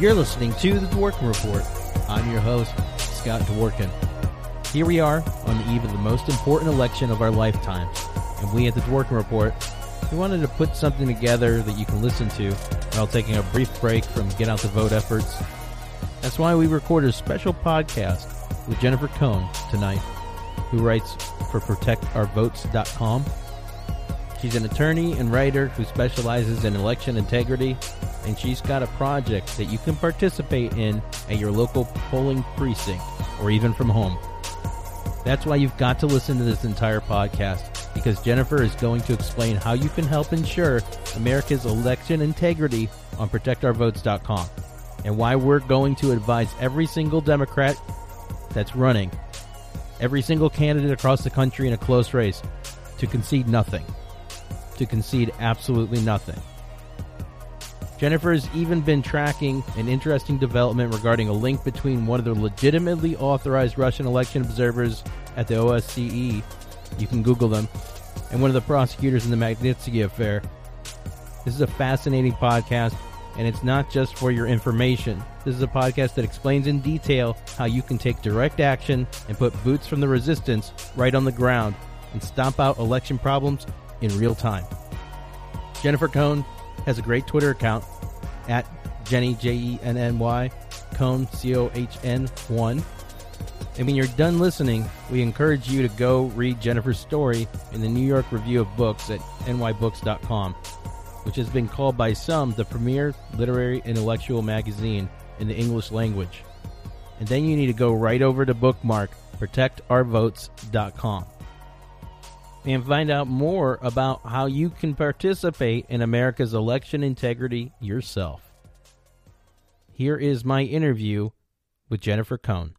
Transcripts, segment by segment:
You're listening to The Dworkin Report. I'm your host, Scott Dworkin. Here we are on the eve of the most important election of our lifetime, and we at The Dworkin Report, we wanted to put something together that you can listen to while taking a brief break from get out the vote efforts. That's why we recorded a special podcast with Jennifer Cohn tonight, who writes for ProtectOurVotes.com. She's an attorney and writer who specializes in election integrity and she's got a project that you can participate in at your local polling precinct or even from home. That's why you've got to listen to this entire podcast because Jennifer is going to explain how you can help ensure America's election integrity on protectourvotes.com and why we're going to advise every single Democrat that's running, every single candidate across the country in a close race, to concede nothing. To concede absolutely nothing. Jennifer has even been tracking an interesting development regarding a link between one of the legitimately authorized Russian election observers at the OSCE, you can Google them, and one of the prosecutors in the Magnitsky affair. This is a fascinating podcast, and it's not just for your information. This is a podcast that explains in detail how you can take direct action and put boots from the resistance right on the ground and stomp out election problems in real time. Jennifer Cohn has a great Twitter account at Jenny J E N N Y Cohn C O H N one. And when you're done listening, we encourage you to go read Jennifer's story in the New York Review of Books at nybooks.com, which has been called by some the premier literary intellectual magazine in the English language. And then you need to go right over to bookmark protectourvotes.com and find out more about how you can participate in America's election integrity yourself. Here is my interview with Jennifer Cohn.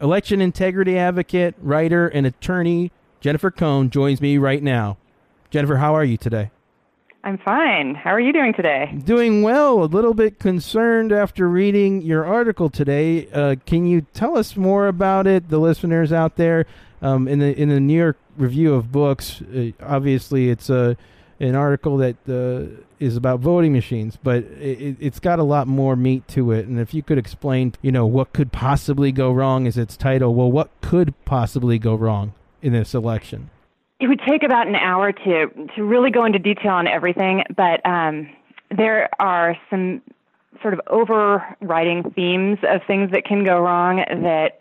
Election integrity advocate, writer, and attorney Jennifer Cohn joins me right now. Jennifer, how are you today? I'm fine. How are you doing today? Doing well. A little bit concerned after reading your article today. Uh, can you tell us more about it, the listeners out there? Um, in the in the New York Review of Books, uh, obviously it's a an article that uh, is about voting machines, but it, it's got a lot more meat to it. And if you could explain, you know, what could possibly go wrong is its title. Well, what could possibly go wrong in this election? It would take about an hour to to really go into detail on everything, but um, there are some sort of overriding themes of things that can go wrong that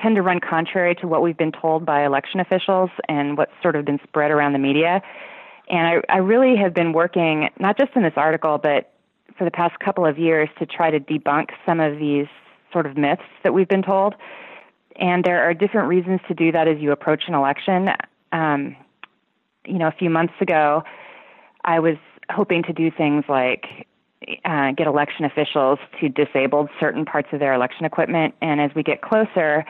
tend to run contrary to what we've been told by election officials and what's sort of been spread around the media. And I, I really have been working, not just in this article, but for the past couple of years to try to debunk some of these sort of myths that we've been told. And there are different reasons to do that as you approach an election. Um, you know, a few months ago, I was hoping to do things like uh, get election officials to disable certain parts of their election equipment. And as we get closer,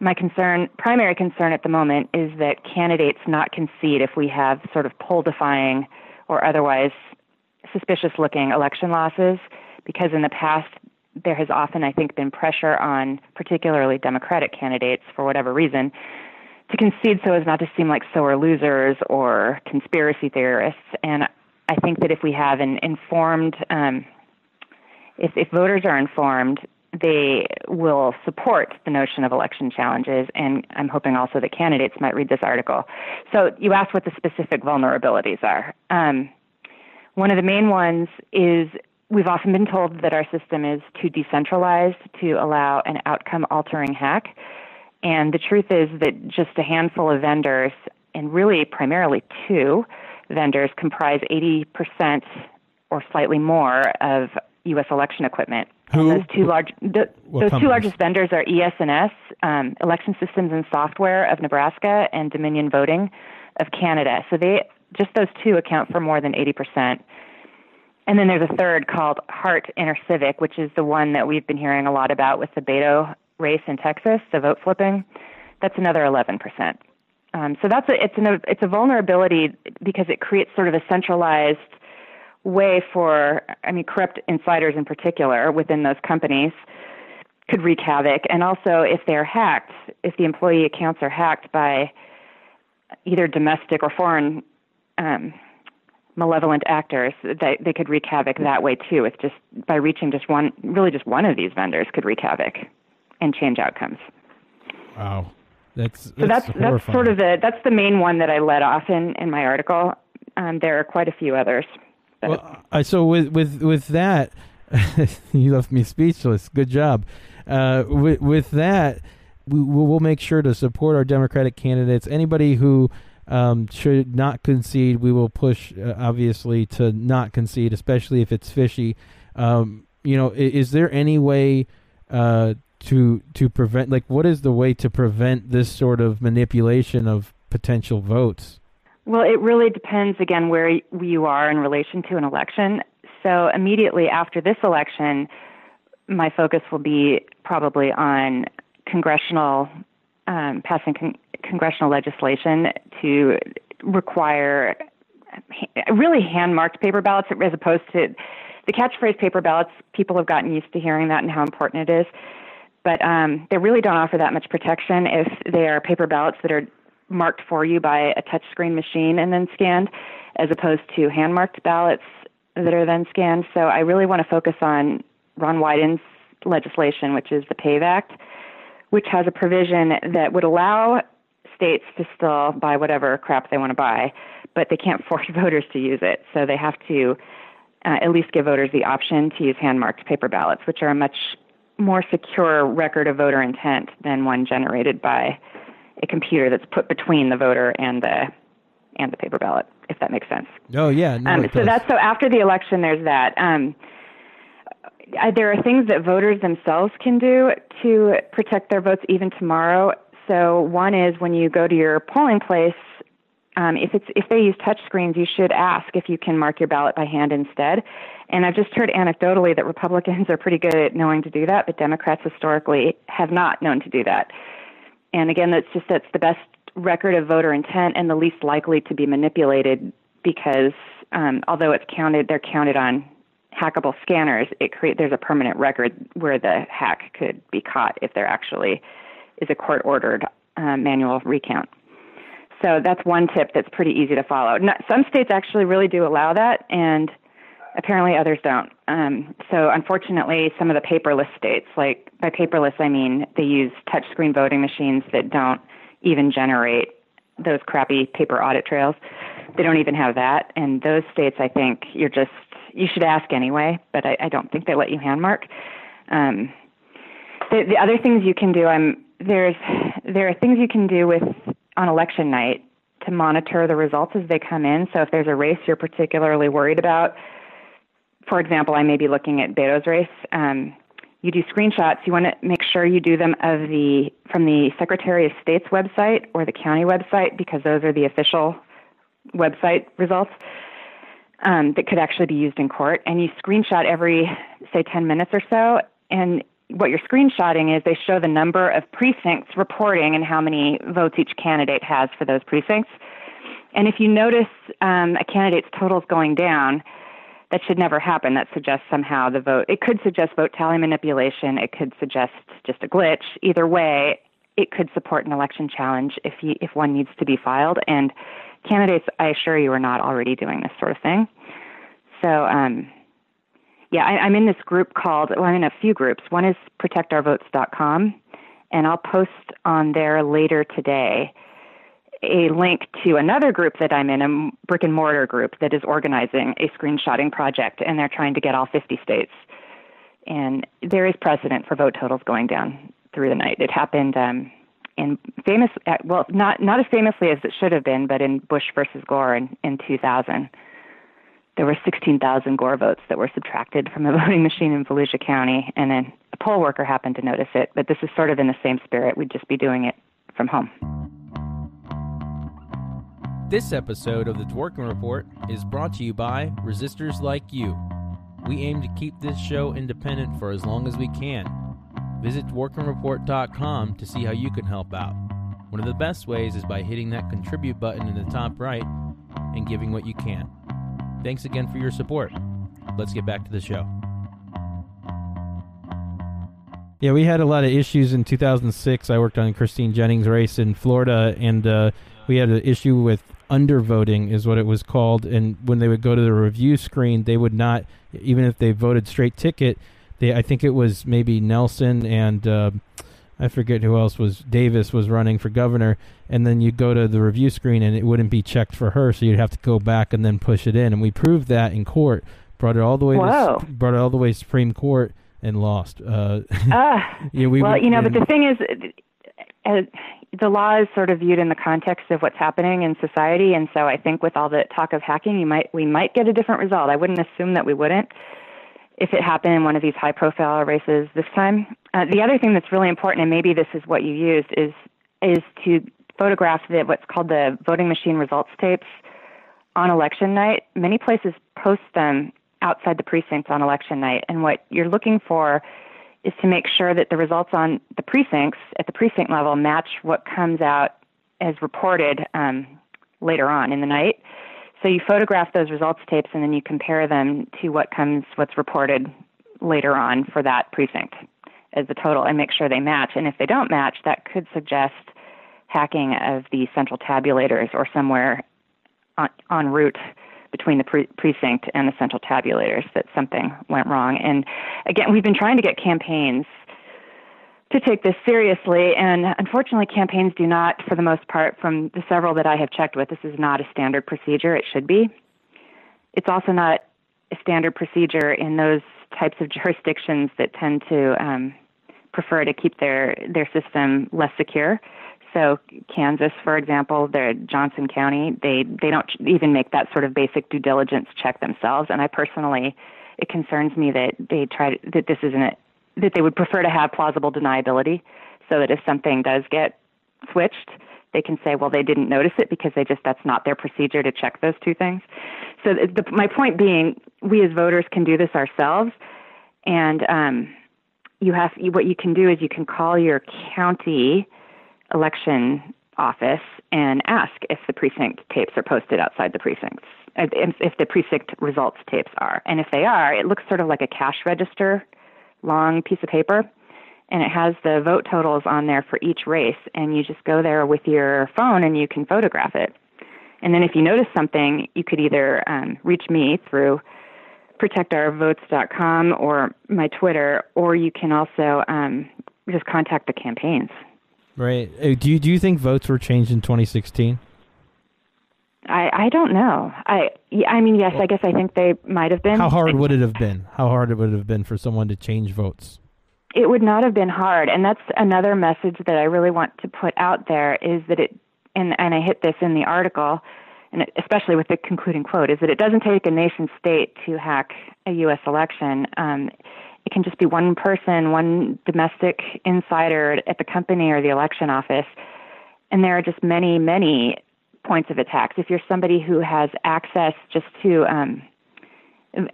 my concern, primary concern at the moment, is that candidates not concede if we have sort of poll defying or otherwise suspicious looking election losses, because in the past there has often, I think, been pressure on particularly Democratic candidates for whatever reason to concede so as not to seem like sore losers or conspiracy theorists. And I think that if we have an informed, um, if, if voters are informed, they will support the notion of election challenges, and I'm hoping also that candidates might read this article. So, you asked what the specific vulnerabilities are. Um, one of the main ones is we've often been told that our system is too decentralized to allow an outcome altering hack. And the truth is that just a handful of vendors, and really primarily two, vendors comprise 80% or slightly more of U.S. election equipment. Who? And those two large, the, those companies? two largest vendors are ES&S, um, Election Systems and Software of Nebraska, and Dominion Voting of Canada. So they just those two account for more than 80%. And then there's a third called Hart InterCivic, which is the one that we've been hearing a lot about with the Beto race in Texas, the vote flipping. That's another 11%. Um, so that's a, it's an it's a vulnerability because it creates sort of a centralized way for I mean corrupt insiders in particular within those companies could wreak havoc. And also if they're hacked, if the employee accounts are hacked by either domestic or foreign um, malevolent actors, they, they could wreak havoc that way too. With just by reaching just one, really just one of these vendors could wreak havoc and change outcomes. Wow, that's, that's so that's that's sort of the that's the main one that I led off in in my article. Um, there are quite a few others. Well, I, so with with with that, you left me speechless. Good job. Uh, with with that, we will make sure to support our Democratic candidates. Anybody who um, should not concede. We will push, uh, obviously, to not concede, especially if it's fishy. Um, you know, is, is, there any way uh, to to prevent? Like, what is the way to prevent this sort of manipulation of potential votes? Well, it really depends again where you are in relation to an election. So immediately after this election, my focus will be probably on congressional um, passing con- congressional legislation to require really hand marked paper ballots as opposed to the catchphrase paper ballots. People have gotten used to hearing that and how important it is. But um, they really don't offer that much protection if they are paper ballots that are marked for you by a touchscreen machine and then scanned, as opposed to hand marked ballots that are then scanned. So I really want to focus on Ron Wyden's legislation, which is the PAVE Act, which has a provision that would allow states to still buy whatever crap they want to buy, but they can't force voters to use it. So they have to uh, at least give voters the option to use hand marked paper ballots, which are a much more secure record of voter intent than one generated by a computer that's put between the voter and the and the paper ballot, if that makes sense. Oh yeah, no, um, so that's so after the election, there's that. Um, I, there are things that voters themselves can do to protect their votes even tomorrow. So one is when you go to your polling place, um, if it's if they use touch screens, you should ask if you can mark your ballot by hand instead. And I've just heard anecdotally that Republicans are pretty good at knowing to do that, but Democrats historically have not known to do that. And again, that's just that's the best record of voter intent and the least likely to be manipulated because um, although it's counted, they're counted on hackable scanners. It create there's a permanent record where the hack could be caught if there actually is a court ordered uh, manual recount. So that's one tip that's pretty easy to follow. Not, some states actually really do allow that, and apparently others don't. Um, so unfortunately, some of the paperless states, like by paperless I mean they use touchscreen voting machines that don't even generate those crappy paper audit trails. They don't even have that, and those states I think you're just you should ask anyway, but I, I don't think they let you hand mark. Um, the, the other things you can do, I'm there's there are things you can do with on election night to monitor the results as they come in. So if there's a race you're particularly worried about, for example, I may be looking at Beto's race. Um, you do screenshots. You want to make sure you do them of the from the Secretary of State's website or the county website because those are the official website results um, that could actually be used in court. And you screenshot every say 10 minutes or so, and what you're screenshotting is they show the number of precincts reporting and how many votes each candidate has for those precincts. And if you notice um, a candidate's totals going down, that should never happen. That suggests somehow the vote. It could suggest vote tally manipulation. It could suggest just a glitch. Either way, it could support an election challenge if you, if one needs to be filed. And candidates, I assure you, are not already doing this sort of thing. So um, yeah, I, I'm in this group called, well, I'm in a few groups. One is protectourvotes.com, and I'll post on there later today a link to another group that I'm in, a brick and mortar group that is organizing a screenshotting project, and they're trying to get all 50 states. And there is precedent for vote totals going down through the night. It happened um, in famous, well, not not as famously as it should have been, but in Bush versus Gore in, in 2000 there were 16,000 Gore votes that were subtracted from a voting machine in Volusia County, and then a poll worker happened to notice it. But this is sort of in the same spirit. We'd just be doing it from home. This episode of the Dworkin Report is brought to you by Resistors Like You. We aim to keep this show independent for as long as we can. Visit DworkinReport.com to see how you can help out. One of the best ways is by hitting that contribute button in the top right and giving what you can. Thanks again for your support. Let's get back to the show. Yeah, we had a lot of issues in 2006. I worked on Christine Jennings' race in Florida, and uh, we had an issue with undervoting is what it was called. And when they would go to the review screen, they would not, even if they voted straight ticket, they I think it was maybe Nelson and uh, I forget who else was Davis was running for governor, and then you go to the review screen and it wouldn't be checked for her, so you'd have to go back and then push it in. And we proved that in court, brought it all the way Whoa. to brought it all the way to Supreme Court and lost. Uh, uh, yeah, we, well, you know, but the thing is, uh, the law is sort of viewed in the context of what's happening in society, and so I think with all the talk of hacking, you might we might get a different result. I wouldn't assume that we wouldn't if it happened in one of these high-profile races this time. Uh, the other thing that's really important, and maybe this is what you used, is is to photograph the, what's called the voting machine results tapes on election night. Many places post them outside the precincts on election night, and what you're looking for is to make sure that the results on the precincts at the precinct level match what comes out as reported um, later on in the night. So you photograph those results tapes and then you compare them to what comes, what's reported later on for that precinct as the total and make sure they match. And if they don't match, that could suggest hacking of the central tabulators or somewhere on, en route between the pre- precinct and the central tabulators that something went wrong. And again, we've been trying to get campaigns to take this seriously, and unfortunately, campaigns do not, for the most part, from the several that I have checked with, this is not a standard procedure. It should be. It's also not a standard procedure in those types of jurisdictions that tend to um, prefer to keep their their system less secure. So Kansas, for example, they're Johnson County. They they don't even make that sort of basic due diligence check themselves. And I personally, it concerns me that they try to, that this isn't that they would prefer to have plausible deniability, so that if something does get switched, they can say, well, they didn't notice it because they just that's not their procedure to check those two things. So the, my point being, we as voters can do this ourselves, and um, you have what you can do is you can call your county election office and ask if the precinct tapes are posted outside the precincts, if, if the precinct results tapes are. And if they are, it looks sort of like a cash register, long piece of paper, and it has the vote totals on there for each race. And you just go there with your phone and you can photograph it. And then if you notice something, you could either um, reach me through protectourvotes.com or my Twitter, or you can also um, just contact the campaigns. Right. Uh, Do you do you think votes were changed in 2016? I, don't know. I I mean yes, I guess I think they might have been. How hard would it have been? How hard it would have been for someone to change votes? It would not have been hard, and that's another message that I really want to put out there is that it and and I hit this in the article, and it, especially with the concluding quote is that it doesn't take a nation state to hack a U.S. election. Um, it can just be one person, one domestic insider at the company or the election office, and there are just many, many points of attacks. If you're somebody who has access just to um,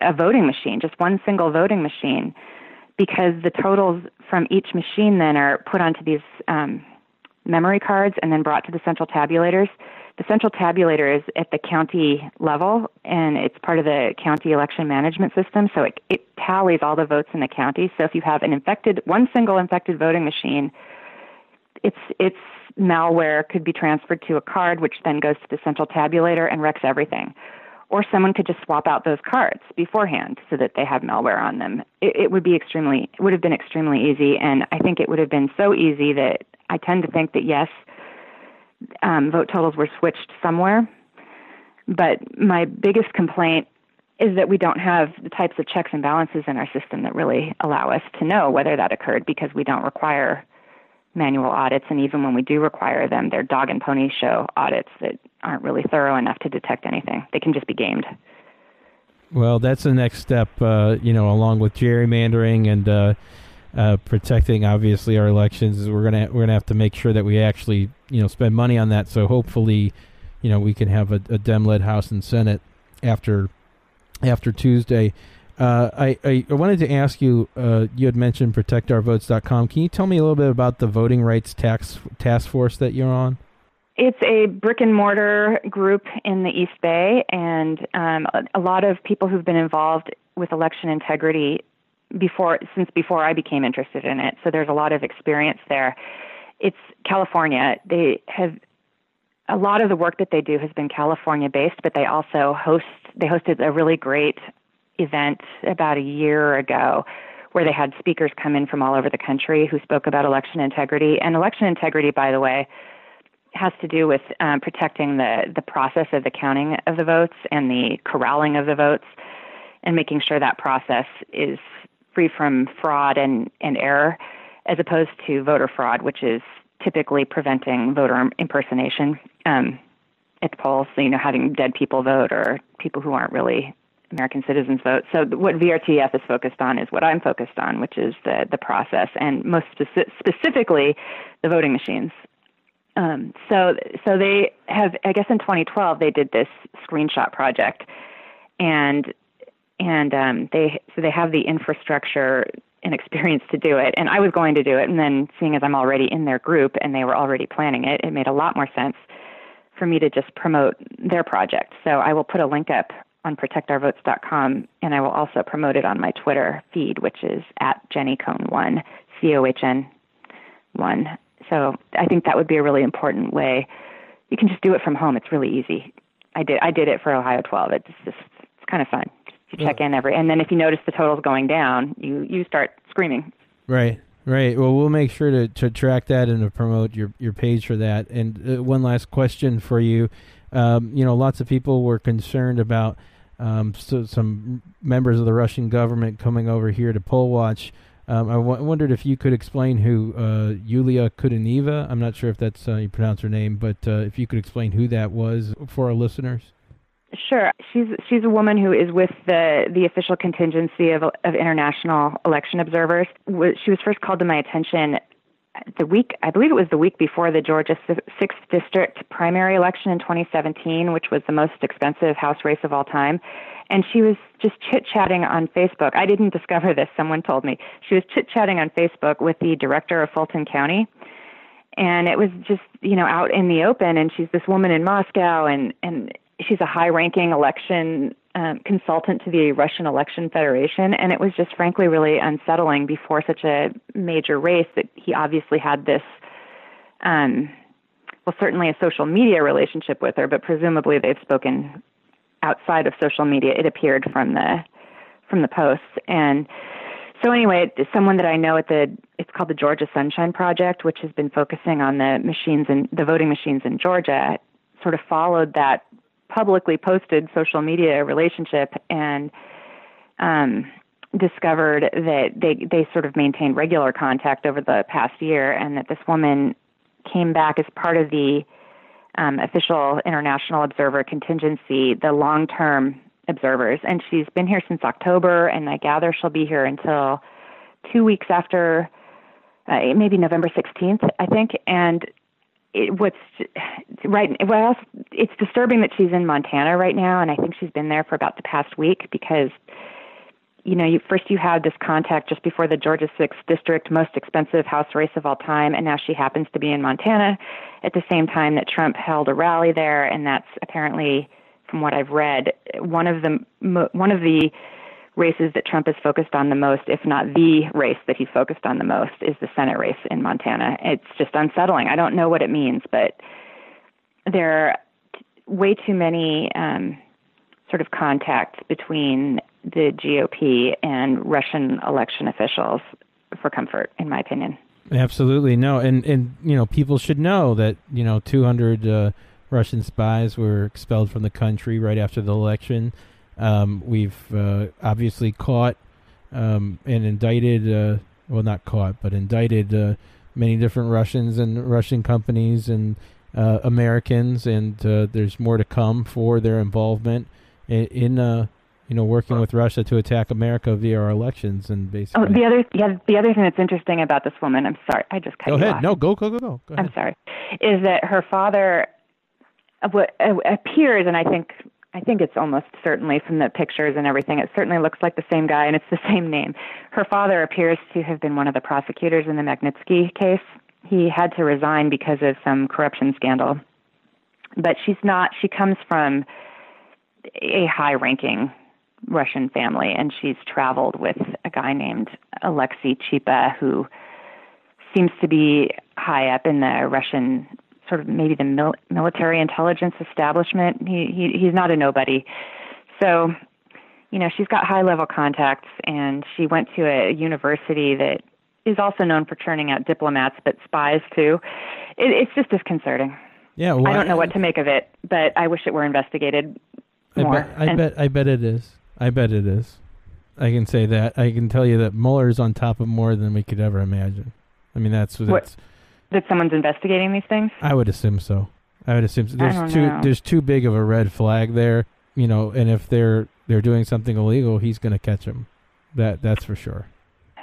a voting machine, just one single voting machine, because the totals from each machine then are put onto these um, memory cards and then brought to the central tabulators. The central tabulator is at the county level, and it's part of the county election management system. So it, it tallies all the votes in the county. So if you have an infected, one single infected voting machine, it's it's malware could be transferred to a card, which then goes to the central tabulator and wrecks everything. Or someone could just swap out those cards beforehand so that they have malware on them. It, it would be extremely, it would have been extremely easy, and I think it would have been so easy that I tend to think that yes, um, vote totals were switched somewhere. But my biggest complaint is that we don't have the types of checks and balances in our system that really allow us to know whether that occurred because we don't require manual audits, and even when we do require them, they're dog and pony show audits that aren't really thorough enough to detect anything. They can just be gamed. Well, that's the next step, uh, you know, along with gerrymandering and uh, uh, protecting, obviously, our elections. Is we're gonna we're gonna have to make sure that we actually, you know, spend money on that. So hopefully, you know, we can have a, a Dem-led House and Senate after after Tuesday. Uh, I, I, wanted to ask you. Uh, you had mentioned protectourvotes.com. Can you tell me a little bit about the voting rights tax task force that you're on? It's a brick and mortar group in the East Bay, and um, a, a lot of people who've been involved with election integrity before since before I became interested in it. So there's a lot of experience there. It's California. They have a lot of the work that they do has been California based, but they also host they hosted a really great event about a year ago where they had speakers come in from all over the country who spoke about election integrity. And election integrity, by the way, has to do with um, protecting the the process of the counting of the votes and the corralling of the votes, and making sure that process is free from fraud and, and error, as opposed to voter fraud, which is typically preventing voter impersonation um, at polls. So, you know, having dead people vote or people who aren't really American citizens vote. So, what VRTF is focused on is what I'm focused on, which is the the process, and most speci- specifically, the voting machines. Um, so, so they have. I guess in 2012 they did this screenshot project, and and um, they so they have the infrastructure and experience to do it. And I was going to do it, and then seeing as I'm already in their group and they were already planning it, it made a lot more sense for me to just promote their project. So I will put a link up on protectourvotes.com, and I will also promote it on my Twitter feed, which is at Jenny Cohn one, C O H N one. So I think that would be a really important way. You can just do it from home. It's really easy. I did I did it for Ohio 12. It's just it's kind of fun. You check in every, and then if you notice the totals going down, you you start screaming. Right. Right. Well, we'll make sure to, to track that and to promote your, your page for that. And uh, one last question for you. Um, you know, lots of people were concerned about um, so some members of the Russian government coming over here to poll watch. Um, I w- wondered if you could explain who uh, Yulia Kudineva. I'm not sure if that's uh, you pronounce her name, but uh, if you could explain who that was for our listeners. Sure. She's she's a woman who is with the the official contingency of of international election observers. She was first called to my attention the week I believe it was the week before the Georgia sixth district primary election in 2017, which was the most expensive House race of all time. And she was just chit chatting on Facebook. I didn't discover this; someone told me. She was chit chatting on Facebook with the director of Fulton County and it was just you know out in the open and she's this woman in Moscow and and she's a high ranking election um, consultant to the Russian Election Federation, and it was just frankly really unsettling before such a major race that he obviously had this, um, well, certainly a social media relationship with her, but presumably they've spoken outside of social media. It appeared from the from the posts, and so anyway, someone that I know at the it's called the Georgia Sunshine Project, which has been focusing on the machines and the voting machines in Georgia, sort of followed that publicly posted social media relationship and um, discovered that they they sort of maintained regular contact over the past year, and that this woman came back as part of the um, official international observer contingency, the long term observers, and she's been here since October, and I gather she'll be here until two weeks after, uh, maybe November 16th, I think, and it, what's right well it's disturbing that she's in Montana right now and I think she's been there for about the past week because you know you first you had this contact just before the Georgia 6th district most expensive house race of all time and now she happens to be in Montana at the same time that Trump held a rally there and that's apparently from what I've read one of the one of the races that Trump is focused on the most, if not the race that he's focused on the most, is the Senate race in Montana. It's just unsettling. I don't know what it means, but there are way too many um, sort of contacts between the GOP and Russian election officials for comfort, in my opinion. Absolutely no, and and you know people should know that you know 200 uh, Russian spies were expelled from the country right after the election. Um, we've uh, obviously caught um, and indicted, uh, well, not caught, but indicted uh, many different Russians and Russian companies and uh, Americans, and uh, there's more to come for their involvement in, in uh, you know, working with Russia to attack America via our elections and basically. Oh, the other, yeah, the other thing that's interesting about this woman, I'm sorry, I just cut go you ahead. off. No, go, go, go, go. go I'm sorry, is that her father, what appears, and I think I think it's almost certainly from the pictures and everything, it certainly looks like the same guy and it's the same name. Her father appears to have been one of the prosecutors in the Magnitsky case. He had to resign because of some corruption scandal. But she's not, she comes from a high ranking Russian family and she's traveled with a guy named Alexei Chipa who seems to be high up in the Russian sort of maybe the mil- military intelligence establishment. He, he he's not a nobody. So, you know, she's got high level contacts, and she went to a university that is also known for churning out diplomats, but spies too. It, it's just disconcerting. Yeah, well, I don't know what to make of it, but I wish it were investigated more. I bet, I And- bet, I bet it is. I bet it is. I can say that. I can tell you that Mueller's on top of more than we could ever imagine. I mean, that's What- that's. That someone's investigating these things. I would assume so. I would assume so. There's too know. there's too big of a red flag there, you know. And if they're they're doing something illegal, he's going to catch them. That that's for sure.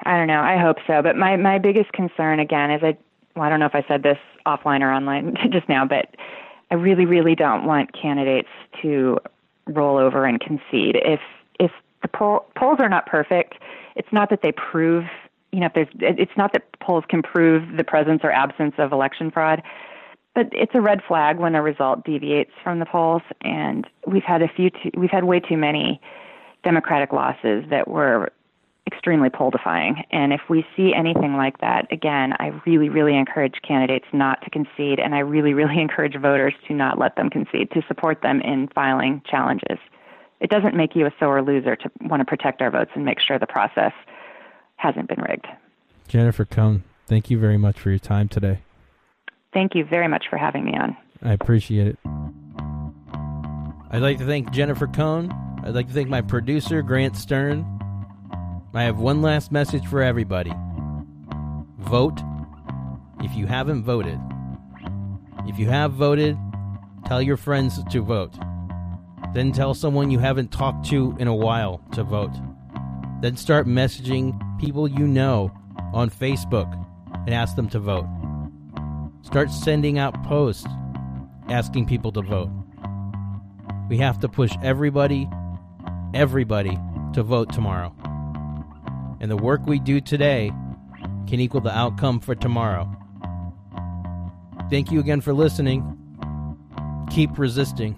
I don't know. I hope so. But my my biggest concern again is I well, I don't know if I said this offline or online just now, but I really really don't want candidates to roll over and concede. If if the poll, polls are not perfect, it's not that they prove, you know, if there's it's not that polls can prove the presence or absence of election fraud. But it's a red flag when a result deviates from the polls, and we've had a few. Too, we've had way too many Democratic losses that were extremely poll defying. And if we see anything like that, again, I really, really encourage candidates not to concede, and I really, really encourage voters to not let them concede, to support them in filing challenges. It doesn't make you a sore loser to want to protect our votes and make sure the process hasn't been rigged. Jennifer Cohn, thank you very much for your time today. Thank you very much for having me on. I appreciate it. I'd like to thank Jennifer Cohn. I'd like to thank my producer, Grant Stern. I have one last message for everybody vote if you haven't voted. If you have voted, tell your friends to vote. Then tell someone you haven't talked to in a while to vote. Then start messaging people you know on Facebook and ask them to vote. Start sending out posts asking people to vote. We have to push everybody, everybody to vote tomorrow. And the work we do today can equal the outcome for tomorrow. Thank you again for listening. Keep resisting.